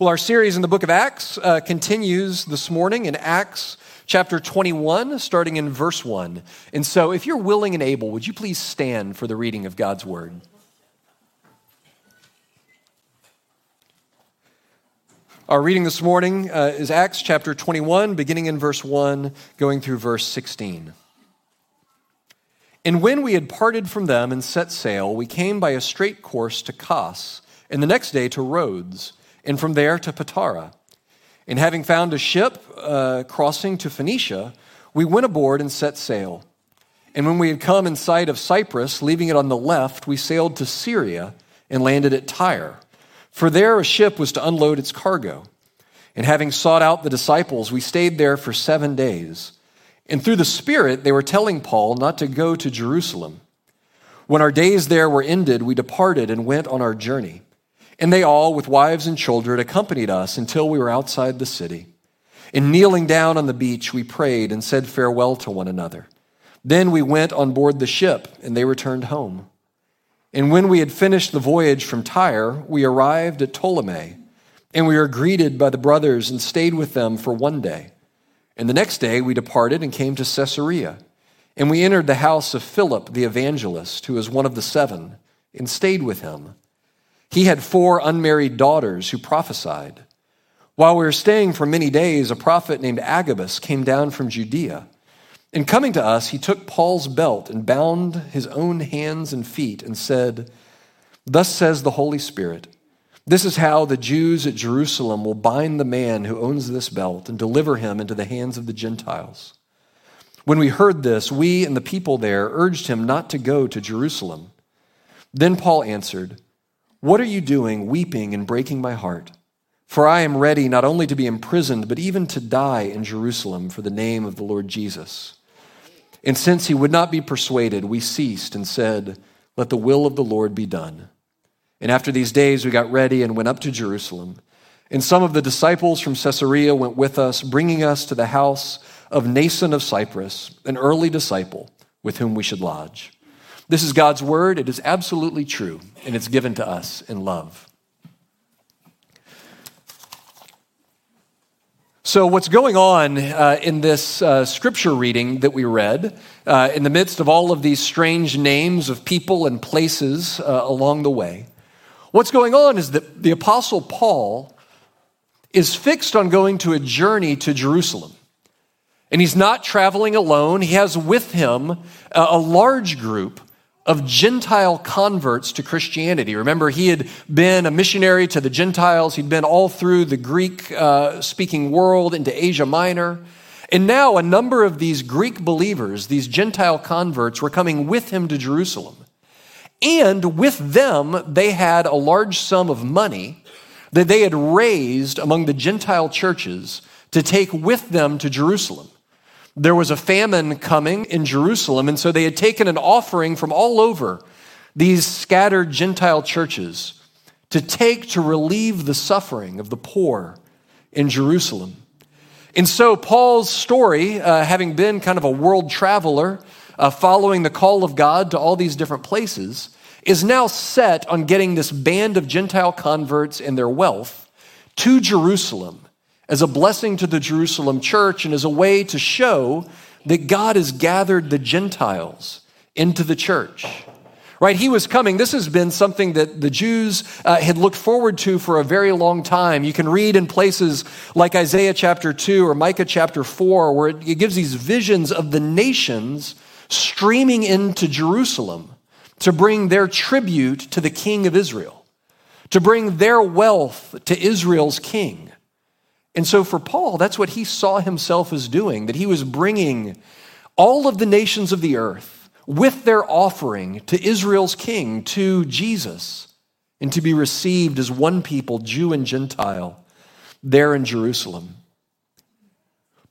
Well, our series in the book of Acts uh, continues this morning in Acts chapter 21, starting in verse 1. And so, if you're willing and able, would you please stand for the reading of God's word? Our reading this morning uh, is Acts chapter 21, beginning in verse 1, going through verse 16. And when we had parted from them and set sail, we came by a straight course to Kos, and the next day to Rhodes and from there to Patara. And having found a ship uh, crossing to Phoenicia, we went aboard and set sail. And when we had come in sight of Cyprus, leaving it on the left, we sailed to Syria and landed at Tyre. For there a ship was to unload its cargo. And having sought out the disciples, we stayed there for seven days. And through the Spirit, they were telling Paul not to go to Jerusalem. When our days there were ended, we departed and went on our journey. And they all, with wives and children, accompanied us until we were outside the city. And kneeling down on the beach, we prayed and said farewell to one another. Then we went on board the ship, and they returned home. And when we had finished the voyage from Tyre, we arrived at Ptolemais, and we were greeted by the brothers and stayed with them for one day. And the next day we departed and came to Caesarea. And we entered the house of Philip the evangelist, who was one of the seven, and stayed with him. He had four unmarried daughters who prophesied. While we were staying for many days, a prophet named Agabus came down from Judea. And coming to us, he took Paul's belt and bound his own hands and feet and said, Thus says the Holy Spirit, this is how the Jews at Jerusalem will bind the man who owns this belt and deliver him into the hands of the Gentiles. When we heard this, we and the people there urged him not to go to Jerusalem. Then Paul answered, what are you doing, weeping and breaking my heart? For I am ready not only to be imprisoned, but even to die in Jerusalem for the name of the Lord Jesus. And since he would not be persuaded, we ceased and said, Let the will of the Lord be done. And after these days, we got ready and went up to Jerusalem. And some of the disciples from Caesarea went with us, bringing us to the house of Mnason of Cyprus, an early disciple with whom we should lodge. This is God's word. It is absolutely true, and it's given to us in love. So, what's going on uh, in this uh, scripture reading that we read, uh, in the midst of all of these strange names of people and places uh, along the way, what's going on is that the Apostle Paul is fixed on going to a journey to Jerusalem. And he's not traveling alone, he has with him a large group of Gentile converts to Christianity. Remember, he had been a missionary to the Gentiles, he'd been all through the Greek uh, speaking world into Asia Minor. And now a number of these Greek believers, these Gentile converts, were coming with him to Jerusalem. And with them, they had a large sum of money that they had raised among the Gentile churches to take with them to Jerusalem there was a famine coming in Jerusalem, and so they had taken an offering from all over these scattered Gentile churches to take to relieve the suffering of the poor in Jerusalem. And so, Paul's story, uh, having been kind of a world traveler, uh, following the call of God to all these different places, is now set on getting this band of Gentile converts and their wealth to Jerusalem as a blessing to the Jerusalem church and as a way to show that God has gathered the Gentiles into the church. Right? He was coming. This has been something that the Jews uh, had looked forward to for a very long time. You can read in places like Isaiah chapter 2 or Micah chapter 4, where it, it gives these visions of the nations streaming into Jerusalem to bring their tribute to the king of Israel, to bring their wealth to Israel's king. And so for Paul, that's what he saw himself as doing, that he was bringing all of the nations of the earth with their offering to Israel's king, to Jesus, and to be received as one people, Jew and Gentile, there in Jerusalem.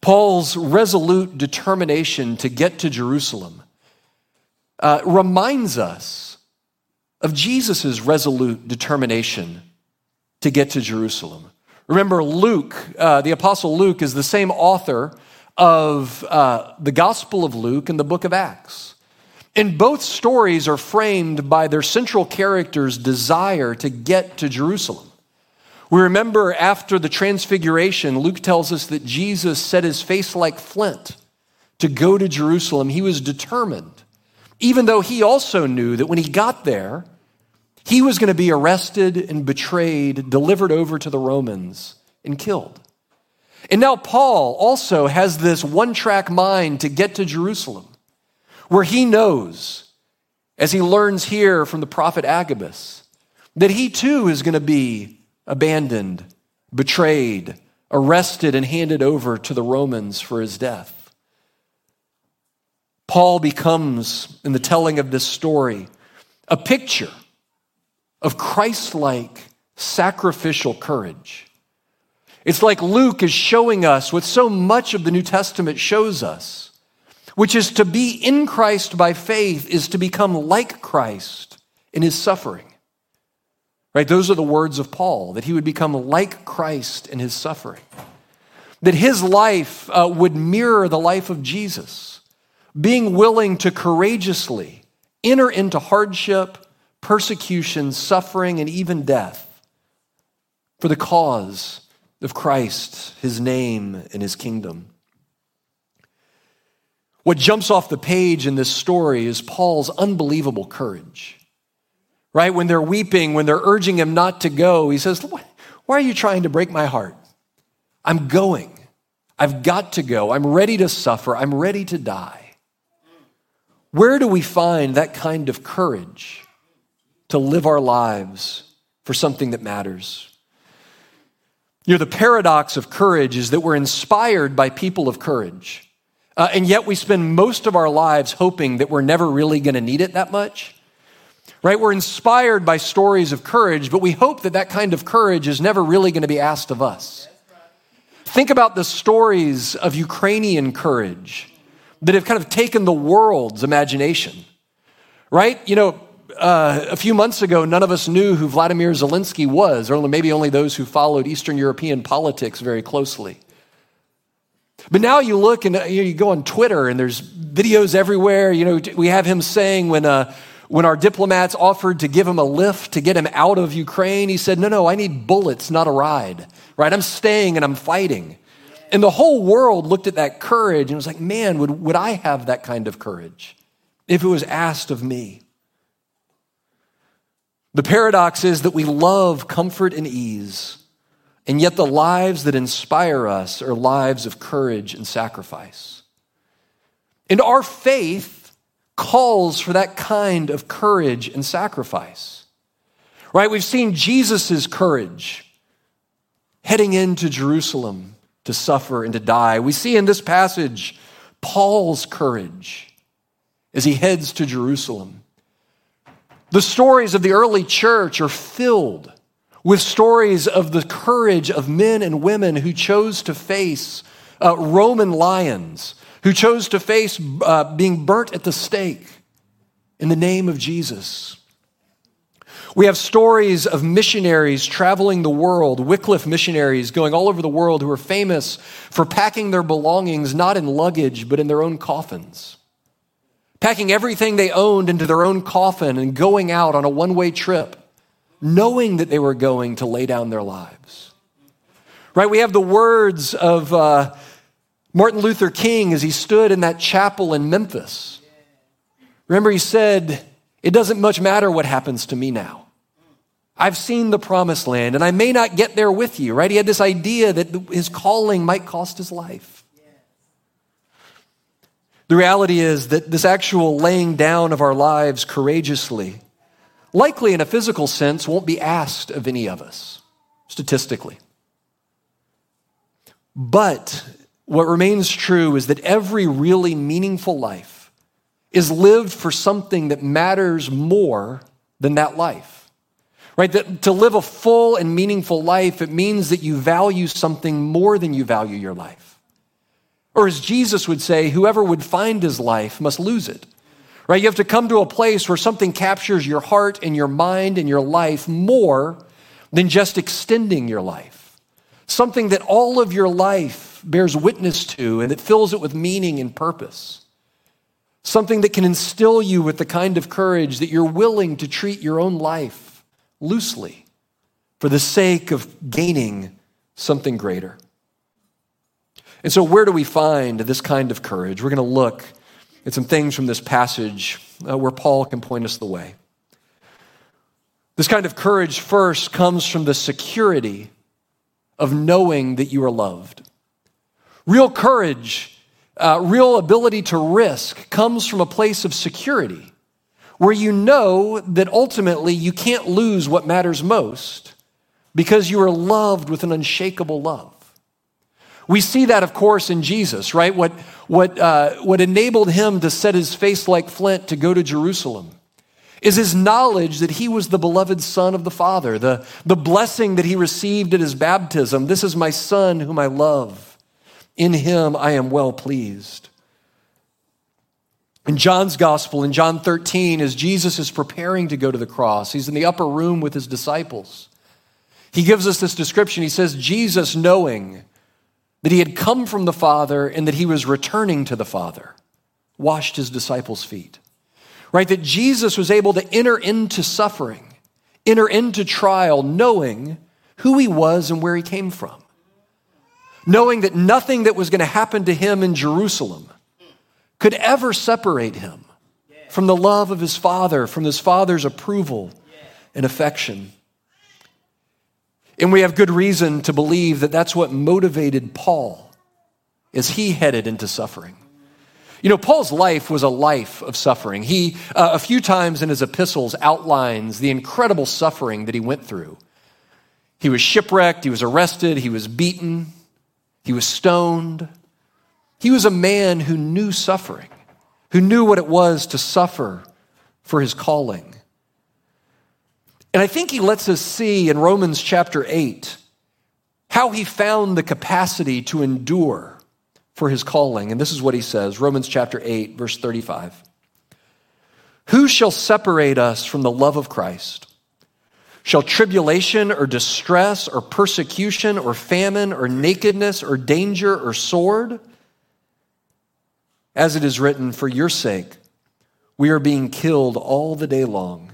Paul's resolute determination to get to Jerusalem uh, reminds us of Jesus' resolute determination to get to Jerusalem. Remember, Luke, uh, the Apostle Luke, is the same author of uh, the Gospel of Luke and the book of Acts. And both stories are framed by their central character's desire to get to Jerusalem. We remember after the transfiguration, Luke tells us that Jesus set his face like flint to go to Jerusalem. He was determined, even though he also knew that when he got there, he was going to be arrested and betrayed, delivered over to the Romans, and killed. And now Paul also has this one track mind to get to Jerusalem, where he knows, as he learns here from the prophet Agabus, that he too is going to be abandoned, betrayed, arrested, and handed over to the Romans for his death. Paul becomes, in the telling of this story, a picture of Christ like sacrificial courage. It's like Luke is showing us what so much of the New Testament shows us, which is to be in Christ by faith is to become like Christ in his suffering. Right? Those are the words of Paul, that he would become like Christ in his suffering. That his life uh, would mirror the life of Jesus, being willing to courageously enter into hardship persecution, suffering, and even death for the cause of Christ, his name, and his kingdom. What jumps off the page in this story is Paul's unbelievable courage. Right? When they're weeping, when they're urging him not to go, he says, Why are you trying to break my heart? I'm going. I've got to go. I'm ready to suffer. I'm ready to die. Where do we find that kind of courage? To live our lives for something that matters. You know, the paradox of courage is that we're inspired by people of courage, uh, and yet we spend most of our lives hoping that we're never really going to need it that much. Right? We're inspired by stories of courage, but we hope that that kind of courage is never really going to be asked of us. Think about the stories of Ukrainian courage that have kind of taken the world's imagination. Right? You know, uh, a few months ago, none of us knew who Vladimir Zelensky was, or maybe only those who followed Eastern European politics very closely. But now you look and uh, you go on Twitter and there's videos everywhere. You know, we have him saying when, uh, when our diplomats offered to give him a lift to get him out of Ukraine, he said, No, no, I need bullets, not a ride. Right? I'm staying and I'm fighting. And the whole world looked at that courage and was like, Man, would, would I have that kind of courage if it was asked of me? The paradox is that we love comfort and ease, and yet the lives that inspire us are lives of courage and sacrifice. And our faith calls for that kind of courage and sacrifice. Right? We've seen Jesus' courage heading into Jerusalem to suffer and to die. We see in this passage Paul's courage as he heads to Jerusalem. The stories of the early church are filled with stories of the courage of men and women who chose to face uh, Roman lions, who chose to face uh, being burnt at the stake in the name of Jesus. We have stories of missionaries traveling the world, Wycliffe missionaries going all over the world who are famous for packing their belongings not in luggage, but in their own coffins packing everything they owned into their own coffin and going out on a one way trip, knowing that they were going to lay down their lives. Right? We have the words of uh, Martin Luther King as he stood in that chapel in Memphis. Remember, he said, It doesn't much matter what happens to me now. I've seen the promised land and I may not get there with you, right? He had this idea that his calling might cost his life. The reality is that this actual laying down of our lives courageously, likely in a physical sense, won't be asked of any of us, statistically. But what remains true is that every really meaningful life is lived for something that matters more than that life. Right? That to live a full and meaningful life, it means that you value something more than you value your life. Or as Jesus would say, whoever would find his life must lose it. Right? You have to come to a place where something captures your heart and your mind and your life more than just extending your life. Something that all of your life bears witness to and that fills it with meaning and purpose. Something that can instill you with the kind of courage that you're willing to treat your own life loosely for the sake of gaining something greater. And so, where do we find this kind of courage? We're going to look at some things from this passage uh, where Paul can point us the way. This kind of courage first comes from the security of knowing that you are loved. Real courage, uh, real ability to risk comes from a place of security where you know that ultimately you can't lose what matters most because you are loved with an unshakable love. We see that, of course, in Jesus, right? What, what, uh, what enabled him to set his face like flint to go to Jerusalem is his knowledge that he was the beloved Son of the Father, the, the blessing that he received at his baptism. This is my Son whom I love. In him I am well pleased. In John's gospel, in John 13, as Jesus is preparing to go to the cross, he's in the upper room with his disciples. He gives us this description. He says, Jesus, knowing that he had come from the Father and that he was returning to the Father, washed his disciples' feet right? That Jesus was able to enter into suffering, enter into trial, knowing who he was and where he came from. Knowing that nothing that was going to happen to him in Jerusalem could ever separate him from the love of his father, from his father's approval and affection. And we have good reason to believe that that's what motivated Paul as he headed into suffering. You know, Paul's life was a life of suffering. He, uh, a few times in his epistles, outlines the incredible suffering that he went through. He was shipwrecked, he was arrested, he was beaten, he was stoned. He was a man who knew suffering, who knew what it was to suffer for his calling. And I think he lets us see in Romans chapter 8 how he found the capacity to endure for his calling. And this is what he says Romans chapter 8, verse 35. Who shall separate us from the love of Christ? Shall tribulation or distress or persecution or famine or nakedness or danger or sword? As it is written, for your sake, we are being killed all the day long.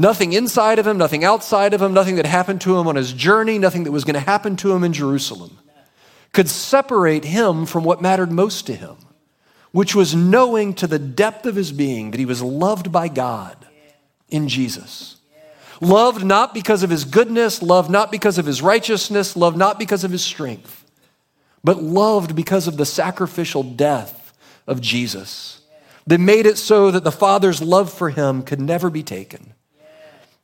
Nothing inside of him, nothing outside of him, nothing that happened to him on his journey, nothing that was going to happen to him in Jerusalem could separate him from what mattered most to him which was knowing to the depth of his being that he was loved by God in Jesus. Loved not because of his goodness, loved not because of his righteousness, loved not because of his strength, but loved because of the sacrificial death of Jesus that made it so that the Father's love for him could never be taken.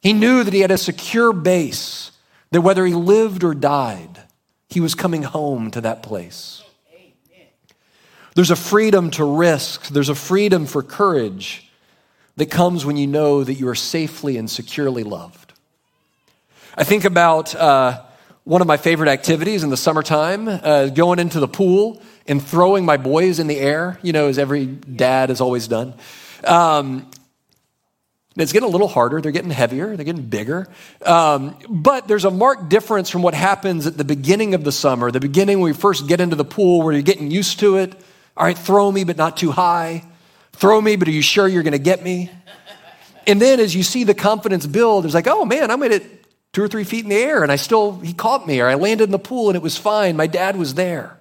He knew that he had a secure base, that whether he lived or died, he was coming home to that place. There's a freedom to risk, there's a freedom for courage that comes when you know that you are safely and securely loved. I think about uh, one of my favorite activities in the summertime uh, going into the pool and throwing my boys in the air, you know, as every dad has always done. Um, it's getting a little harder. They're getting heavier. They're getting bigger. Um, but there's a marked difference from what happens at the beginning of the summer, the beginning when we first get into the pool, where you're getting used to it. All right, throw me, but not too high. Throw me, but are you sure you're going to get me? And then as you see the confidence build, it's like, oh man, I'm at it two or three feet in the air and I still, he caught me or I landed in the pool and it was fine. My dad was there.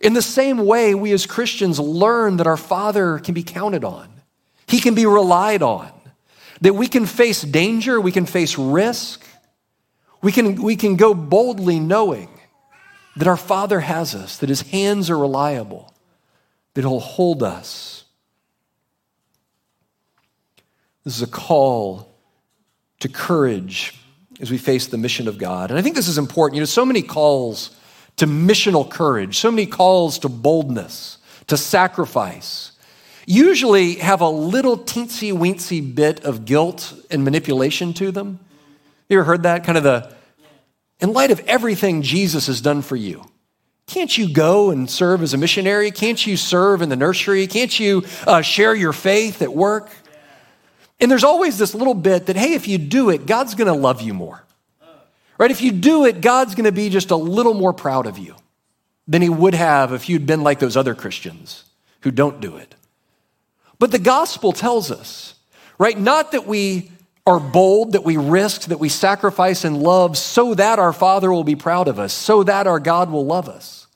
In the same way, we as Christians learn that our Father can be counted on. He can be relied on. That we can face danger, we can face risk, we can, we can go boldly knowing that our Father has us, that His hands are reliable, that He'll hold us. This is a call to courage as we face the mission of God. And I think this is important. You know, so many calls to missional courage, so many calls to boldness, to sacrifice, usually have a little teensy weensy bit of guilt and manipulation to them. You ever heard that? Kind of the, in light of everything Jesus has done for you, can't you go and serve as a missionary? Can't you serve in the nursery? Can't you uh, share your faith at work? And there's always this little bit that, hey, if you do it, God's going to love you more. Right? If you do it, God's going to be just a little more proud of you than he would have if you'd been like those other Christians who don't do it. But the gospel tells us, right? Not that we are bold, that we risk, that we sacrifice and love so that our Father will be proud of us, so that our God will love us.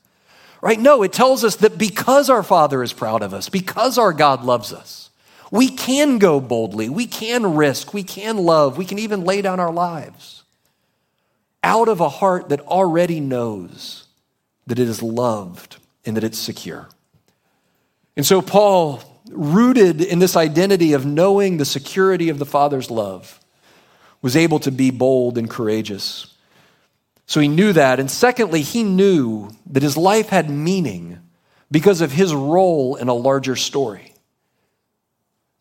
Right? No, it tells us that because our Father is proud of us, because our God loves us, we can go boldly, we can risk, we can love, we can even lay down our lives out of a heart that already knows that it is loved and that it's secure. And so, Paul, rooted in this identity of knowing the security of the Father's love, was able to be bold and courageous. So he knew that. And secondly, he knew that his life had meaning because of his role in a larger story.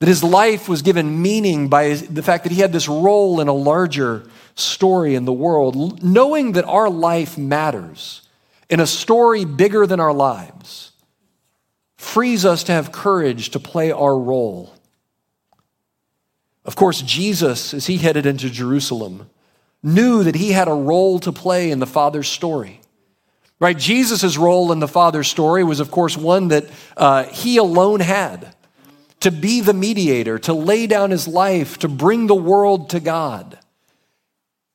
That his life was given meaning by the fact that he had this role in a larger story in the world. Knowing that our life matters in a story bigger than our lives frees us to have courage to play our role. Of course, Jesus, as he headed into Jerusalem, knew that he had a role to play in the Father's story. Right? Jesus' role in the Father's story was, of course, one that uh, he alone had to be the mediator, to lay down his life, to bring the world to God.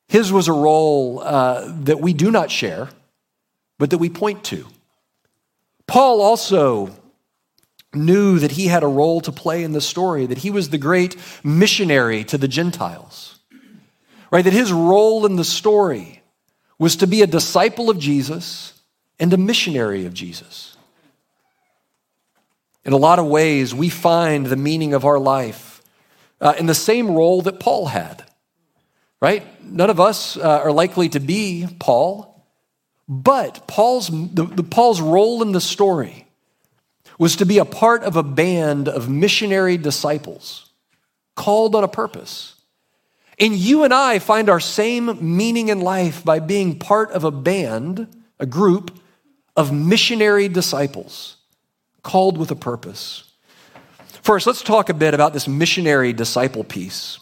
His was a role uh, that we do not share, but that we point to. Paul also knew that he had a role to play in the story, that he was the great missionary to the Gentiles, right? That his role in the story was to be a disciple of Jesus and a missionary of Jesus. In a lot of ways, we find the meaning of our life uh, in the same role that Paul had, right? None of us uh, are likely to be Paul, but Paul's, the, the, Paul's role in the story was to be a part of a band of missionary disciples called on a purpose. And you and I find our same meaning in life by being part of a band, a group of missionary disciples called with a purpose. First, let's talk a bit about this missionary disciple piece.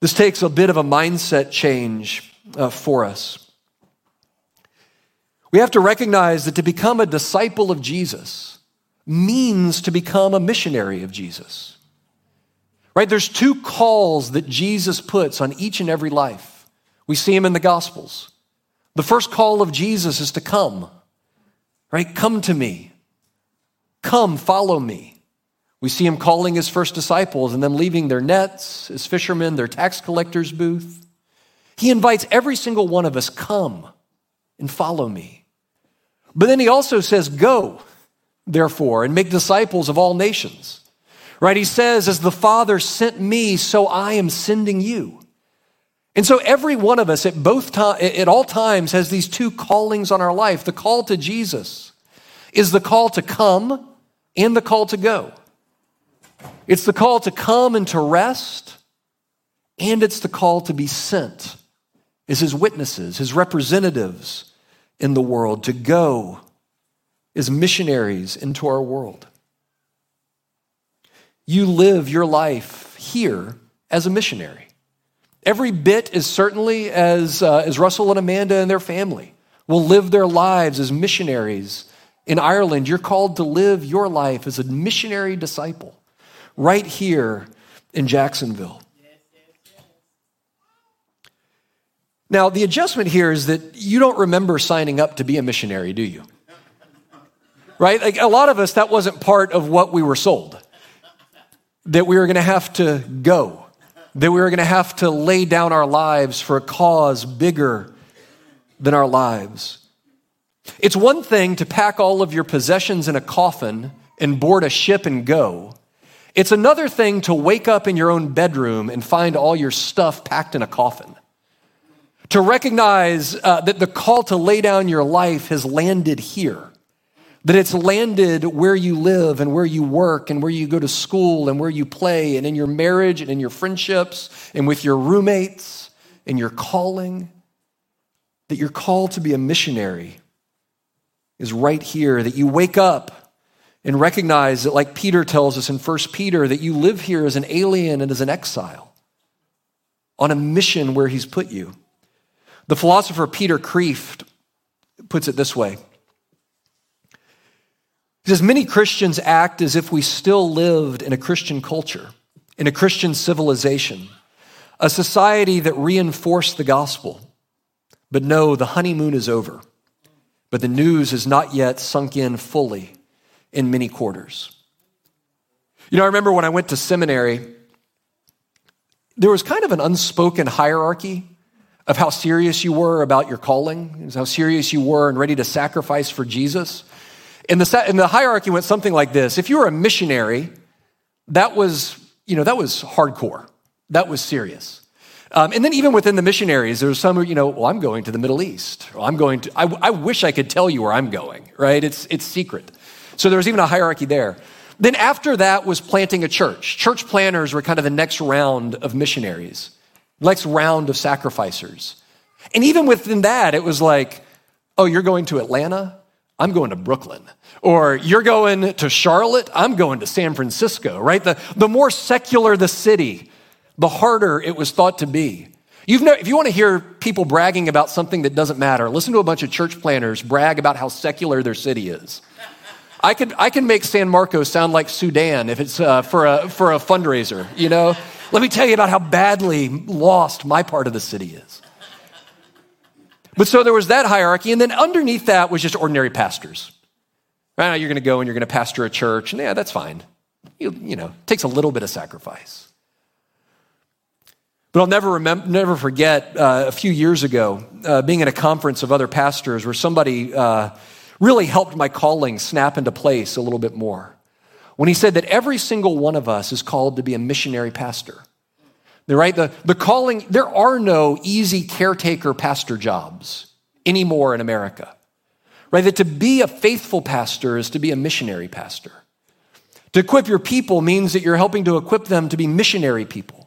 This takes a bit of a mindset change uh, for us. We have to recognize that to become a disciple of Jesus means to become a missionary of Jesus. Right? There's two calls that Jesus puts on each and every life. We see them in the Gospels. The first call of Jesus is to come, right? Come to me. Come, follow me. We see him calling his first disciples and them leaving their nets, as fishermen, their tax collector's booth. He invites every single one of us, come and follow me. But then he also says, go, therefore, and make disciples of all nations. Right? He says, as the Father sent me, so I am sending you. And so every one of us at both time, at all times has these two callings on our life. The call to Jesus is the call to come and the call to go. It's the call to come and to rest, and it's the call to be sent as his witnesses, his representatives in the world, to go as missionaries into our world. You live your life here as a missionary. Every bit is certainly as, uh, as Russell and Amanda and their family will live their lives as missionaries in Ireland, you're called to live your life as a missionary disciple right here in Jacksonville. Now, the adjustment here is that you don't remember signing up to be a missionary, do you? Right? Like a lot of us, that wasn't part of what we were sold. that we were going to have to go, that we were going to have to lay down our lives for a cause bigger than our lives. It's one thing to pack all of your possessions in a coffin and board a ship and go. It's another thing to wake up in your own bedroom and find all your stuff packed in a coffin. To recognize uh, that the call to lay down your life has landed here, that it's landed where you live and where you work and where you go to school and where you play and in your marriage and in your friendships and with your roommates and your calling, that your call to be a missionary is right here, that you wake up and recognize that, like Peter tells us in 1 Peter, that you live here as an alien and as an exile on a mission where he's put you. The philosopher Peter Kreeft puts it this way. He says, Many Christians act as if we still lived in a Christian culture, in a Christian civilization, a society that reinforced the gospel. But no, the honeymoon is over but the news has not yet sunk in fully in many quarters. You know, I remember when I went to seminary, there was kind of an unspoken hierarchy of how serious you were about your calling, how serious you were and ready to sacrifice for Jesus. And the, and the hierarchy went something like this if you were a missionary, that was, you know, that was hardcore, that was serious. Um, and then even within the missionaries, there's some you know, well, I'm going to the Middle East. I'm going to, I, I wish I could tell you where I'm going, right? It's, it's secret. So there was even a hierarchy there. Then after that was planting a church. Church planters were kind of the next round of missionaries, next round of sacrificers. And even within that, it was like, oh, you're going to Atlanta? I'm going to Brooklyn. Or you're going to Charlotte? I'm going to San Francisco, right? The, the more secular the city, the harder it was thought to be. You've never, if you want to hear people bragging about something that doesn't matter, listen to a bunch of church planters brag about how secular their city is. I could I can make San Marcos sound like Sudan if it's uh, for a for a fundraiser. You know, let me tell you about how badly lost my part of the city is. But so there was that hierarchy, and then underneath that was just ordinary pastors. Right you're going to go and you're going to pastor a church, and yeah, that's fine. You, you know, it takes a little bit of sacrifice. But I'll never, remember, never forget uh, a few years ago uh, being at a conference of other pastors where somebody uh, really helped my calling snap into place a little bit more. When he said that every single one of us is called to be a missionary pastor. Right? The, the calling, there are no easy caretaker pastor jobs anymore in America. Right? That to be a faithful pastor is to be a missionary pastor. To equip your people means that you're helping to equip them to be missionary people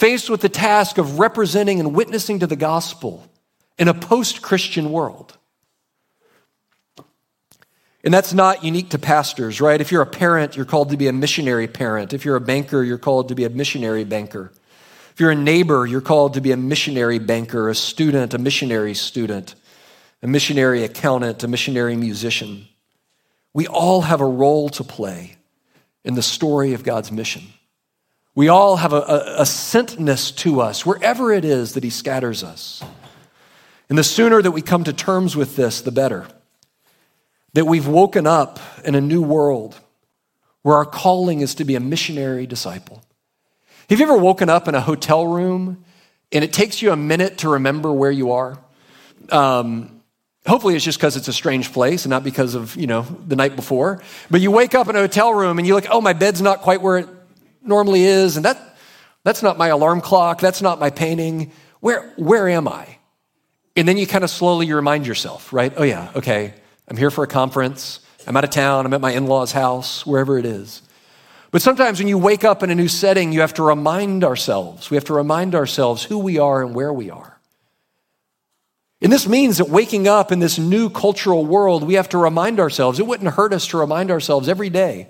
faced with the task of representing and witnessing to the gospel in a post Christian world. And that's not unique to pastors, right? If you're a parent, you're called to be a missionary parent. If you're a banker, you're called to be a missionary banker. If you're a neighbor, you're called to be a missionary banker, a student, a missionary student, a missionary accountant, a missionary musician. We all have a role to play in the story of God's mission. We all have a, a, a sentness to us wherever it is that He scatters us. And the sooner that we come to terms with this, the better. That we've woken up in a new world where our calling is to be a missionary disciple. Have you ever woken up in a hotel room and it takes you a minute to remember where you are? Um, hopefully it's just because it's a strange place and not because of you know the night before but you wake up in a hotel room and you look oh my bed's not quite where it normally is, and that, that's not my alarm clock, that's not my painting. Where, where am I? And then you kind of slowly remind yourself, right? Oh, yeah, okay, I'm here for a conference, I'm out of town, I'm at my in law's house, wherever it is. But sometimes when you wake up in a new setting, you have to remind ourselves, we have to remind ourselves who we are and where we are. And this means that waking up in this new cultural world, we have to remind ourselves, it wouldn't hurt us to remind ourselves every day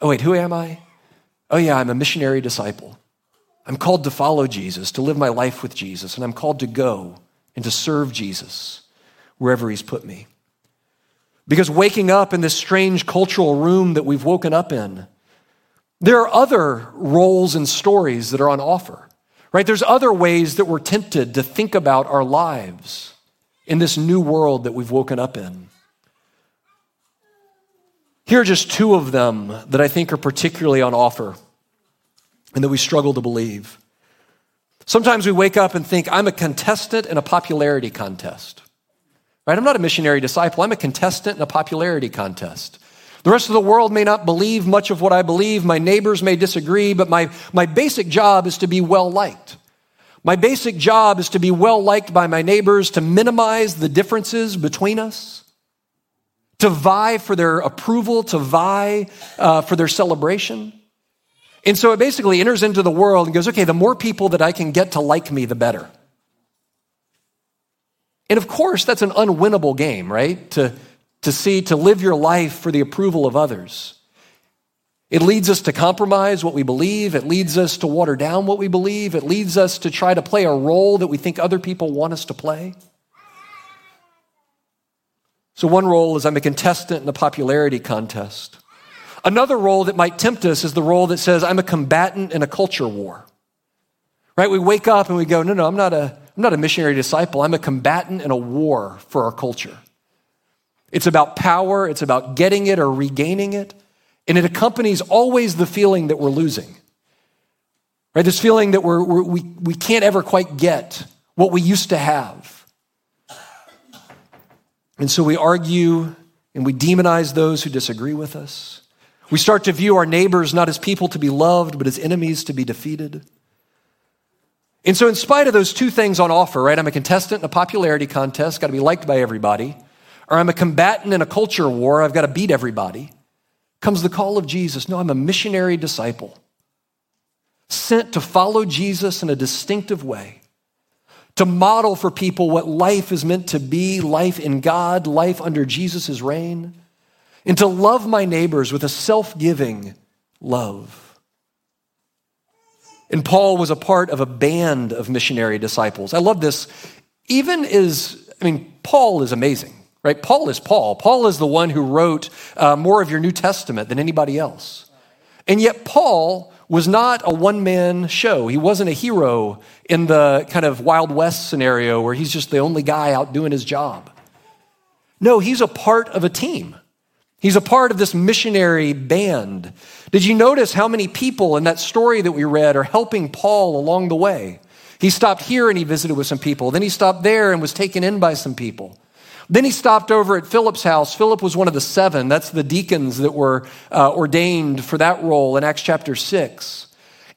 oh, wait, who am I? Oh, yeah, I'm a missionary disciple. I'm called to follow Jesus, to live my life with Jesus, and I'm called to go and to serve Jesus wherever He's put me. Because waking up in this strange cultural room that we've woken up in, there are other roles and stories that are on offer, right? There's other ways that we're tempted to think about our lives in this new world that we've woken up in. Here are just two of them that I think are particularly on offer and that we struggle to believe. Sometimes we wake up and think, I'm a contestant in a popularity contest. Right? I'm not a missionary disciple, I'm a contestant in a popularity contest. The rest of the world may not believe much of what I believe. My neighbors may disagree, but my, my basic job is to be well liked. My basic job is to be well liked by my neighbors, to minimize the differences between us, to vie for their approval, to vie uh, for their celebration. And so it basically enters into the world and goes, okay, the more people that I can get to like me, the better. And of course, that's an unwinnable game, right? To, to see, to live your life for the approval of others. It leads us to compromise what we believe. It leads us to water down what we believe. It leads us to try to play a role that we think other people want us to play. So, one role is I'm a contestant in a popularity contest. Another role that might tempt us is the role that says I'm a combatant in a culture war. Right? We wake up and we go, no, no, I'm not a, I'm not a missionary disciple. I'm a combatant in a war for our culture. It's about power, it's about getting it or regaining it, and it accompanies always the feeling that we're losing. Right? This feeling that we're, we're, we, we can't ever quite get what we used to have. And so we argue and we demonize those who disagree with us. We start to view our neighbors not as people to be loved, but as enemies to be defeated. And so, in spite of those two things on offer, right, I'm a contestant in a popularity contest, got to be liked by everybody or I'm a combatant in a culture war, I've got to beat everybody, comes the call of Jesus. No, I'm a missionary disciple, sent to follow Jesus in a distinctive way, to model for people what life is meant to be life in God, life under Jesus' reign, and to love my neighbors with a self giving love. And Paul was a part of a band of missionary disciples. I love this. Even is, I mean, Paul is amazing right? Paul is Paul. Paul is the one who wrote uh, more of your New Testament than anybody else. And yet, Paul was not a one man show. He wasn't a hero in the kind of Wild West scenario where he's just the only guy out doing his job. No, he's a part of a team. He's a part of this missionary band. Did you notice how many people in that story that we read are helping Paul along the way? He stopped here and he visited with some people. Then he stopped there and was taken in by some people. Then he stopped over at Philip's house. Philip was one of the seven. That's the deacons that were uh, ordained for that role in Acts chapter 6.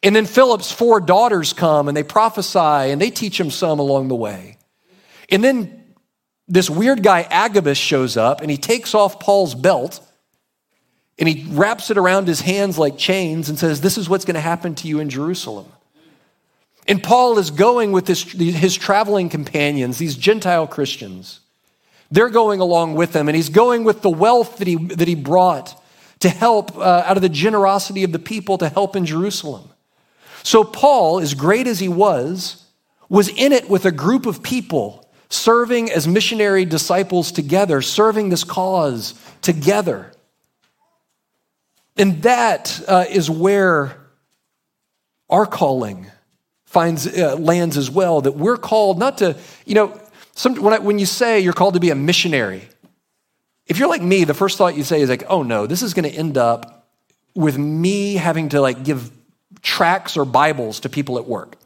And then Philip's four daughters come and they prophesy and they teach him some along the way. And then this weird guy, Agabus, shows up and he takes off Paul's belt and he wraps it around his hands like chains and says, This is what's going to happen to you in Jerusalem. And Paul is going with his, his traveling companions, these Gentile Christians. They're going along with him, and he's going with the wealth that he, that he brought to help uh, out of the generosity of the people to help in Jerusalem. So, Paul, as great as he was, was in it with a group of people serving as missionary disciples together, serving this cause together. And that uh, is where our calling finds uh, lands as well that we're called not to you know some, when, I, when you say you're called to be a missionary, if you're like me, the first thought you say is like, oh no, this is going to end up with me having to like give tracts or Bibles to people at work.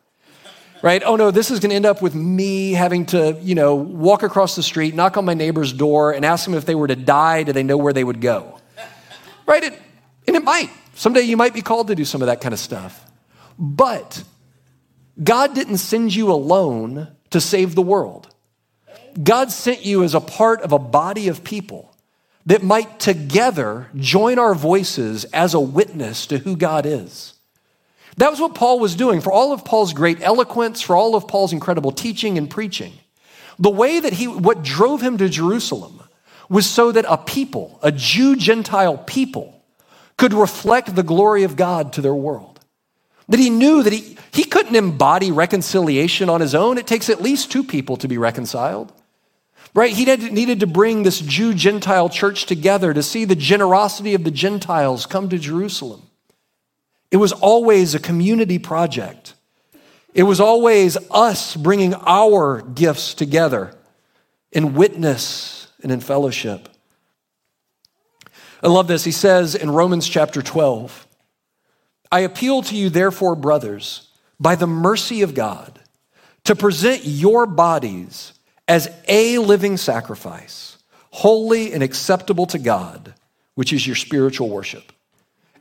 Right? Oh no, this is going to end up with me having to, you know, walk across the street, knock on my neighbor's door, and ask them if they were to die, do they know where they would go? Right? It, and it might. Someday you might be called to do some of that kind of stuff. But God didn't send you alone to save the world. God sent you as a part of a body of people that might together join our voices as a witness to who God is. That was what Paul was doing for all of Paul's great eloquence, for all of Paul's incredible teaching and preaching. The way that he, what drove him to Jerusalem was so that a people, a Jew Gentile people, could reflect the glory of God to their world. That he knew that he, he couldn't embody reconciliation on his own. It takes at least two people to be reconciled. Right? He needed to bring this Jew Gentile church together to see the generosity of the Gentiles come to Jerusalem. It was always a community project. It was always us bringing our gifts together in witness and in fellowship. I love this. He says in Romans chapter 12, I appeal to you, therefore, brothers, by the mercy of God, to present your bodies as a living sacrifice, holy and acceptable to God, which is your spiritual worship.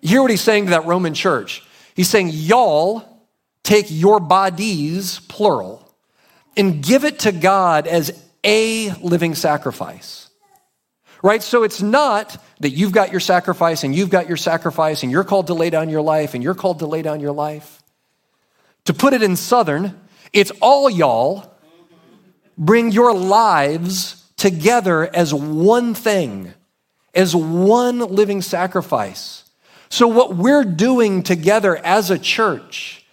Hear what he's saying to that Roman church? He's saying, Y'all take your bodies, plural, and give it to God as a living sacrifice. Right? So it's not that you've got your sacrifice and you've got your sacrifice and you're called to lay down your life and you're called to lay down your life. To put it in Southern, it's all y'all bring your lives together as one thing, as one living sacrifice. So, what we're doing together as a church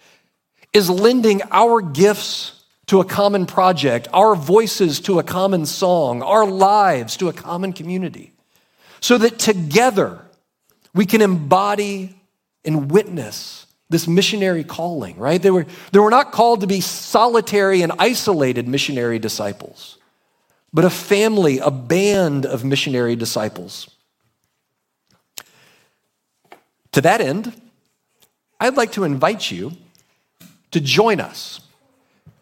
is lending our gifts to a common project, our voices to a common song, our lives to a common community, so that together we can embody and witness this missionary calling, right? They were, they were not called to be solitary and isolated missionary disciples, but a family, a band of missionary disciples. To that end, I'd like to invite you to join us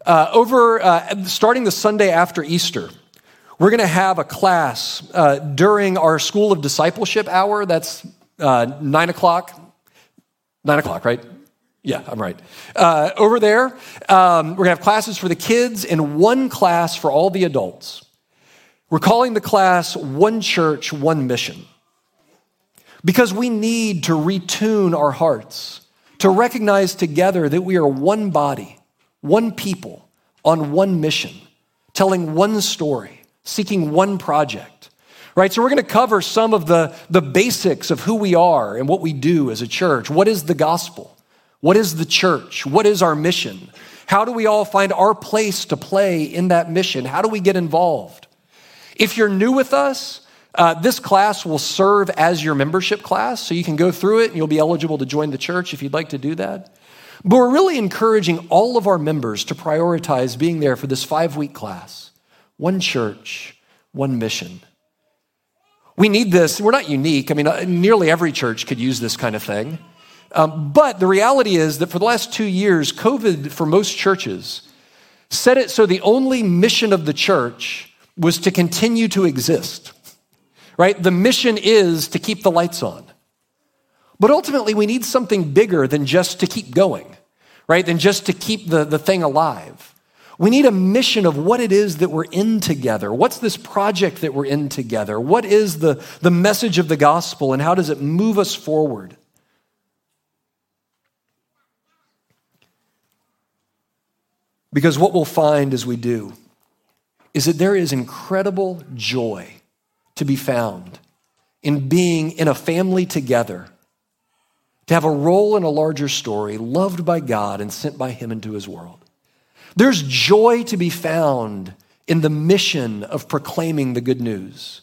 uh, over uh, starting the Sunday after Easter, we're going to have a class uh, during our School of Discipleship hour. That's uh, nine o'clock. Nine o'clock, right? Yeah, I'm right. Uh, over there, um, we're going to have classes for the kids and one class for all the adults. We're calling the class One Church, One Mission. Because we need to retune our hearts, to recognize together that we are one body one people on one mission, telling one story, seeking one project. Right? So we're going to cover some of the, the basics of who we are and what we do as a church. What is the gospel? What is the church? What is our mission? How do we all find our place to play in that mission? How do we get involved? If you're new with us, uh, this class will serve as your membership class, so you can go through it and you'll be eligible to join the church if you'd like to do that. But we're really encouraging all of our members to prioritize being there for this five week class. One church, one mission. We need this. We're not unique. I mean, uh, nearly every church could use this kind of thing. Um, but the reality is that for the last two years, COVID, for most churches, set it so the only mission of the church was to continue to exist, right? The mission is to keep the lights on. But ultimately, we need something bigger than just to keep going, right? Than just to keep the, the thing alive. We need a mission of what it is that we're in together. What's this project that we're in together? What is the, the message of the gospel and how does it move us forward? Because what we'll find as we do is that there is incredible joy to be found in being in a family together to have a role in a larger story, loved by God and sent by Him into His world. There's joy to be found in the mission of proclaiming the good news.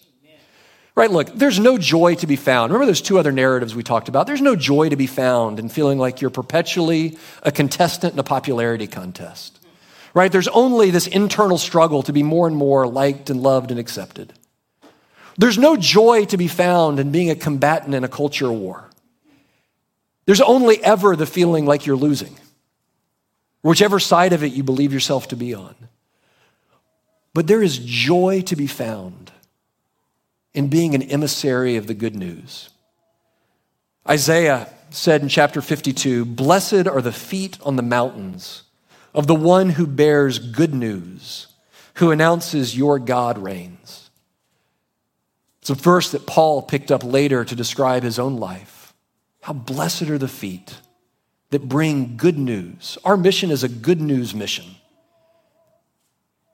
Right, look, there's no joy to be found. Remember those two other narratives we talked about? There's no joy to be found in feeling like you're perpetually a contestant in a popularity contest. Right? There's only this internal struggle to be more and more liked and loved and accepted. There's no joy to be found in being a combatant in a culture war. There's only ever the feeling like you're losing, whichever side of it you believe yourself to be on. But there is joy to be found in being an emissary of the good news. Isaiah said in chapter 52 Blessed are the feet on the mountains of the one who bears good news, who announces your God reigns. It's a verse that Paul picked up later to describe his own life. How blessed are the feet that bring good news. Our mission is a good news mission.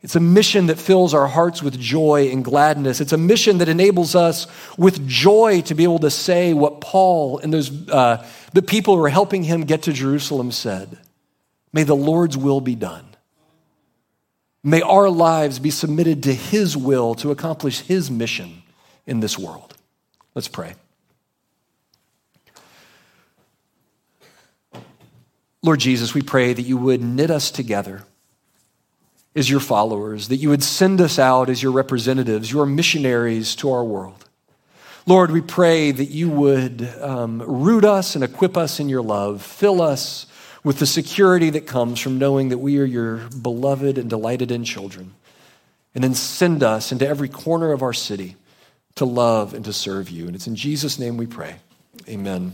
It's a mission that fills our hearts with joy and gladness. It's a mission that enables us with joy to be able to say what Paul and those uh, the people who are helping him get to Jerusalem said. May the Lord's will be done. May our lives be submitted to his will to accomplish his mission in this world. Let's pray. Lord Jesus, we pray that you would knit us together as your followers, that you would send us out as your representatives, your missionaries to our world. Lord, we pray that you would um, root us and equip us in your love, fill us with the security that comes from knowing that we are your beloved and delighted in children, and then send us into every corner of our city to love and to serve you. And it's in Jesus' name we pray. Amen.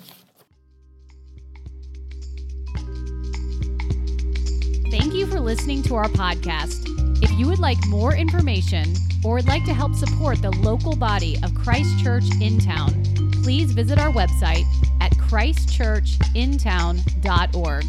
Thank you for listening to our podcast. If you would like more information or would like to help support the local body of Christ Church in town, please visit our website at christchurchintown.org.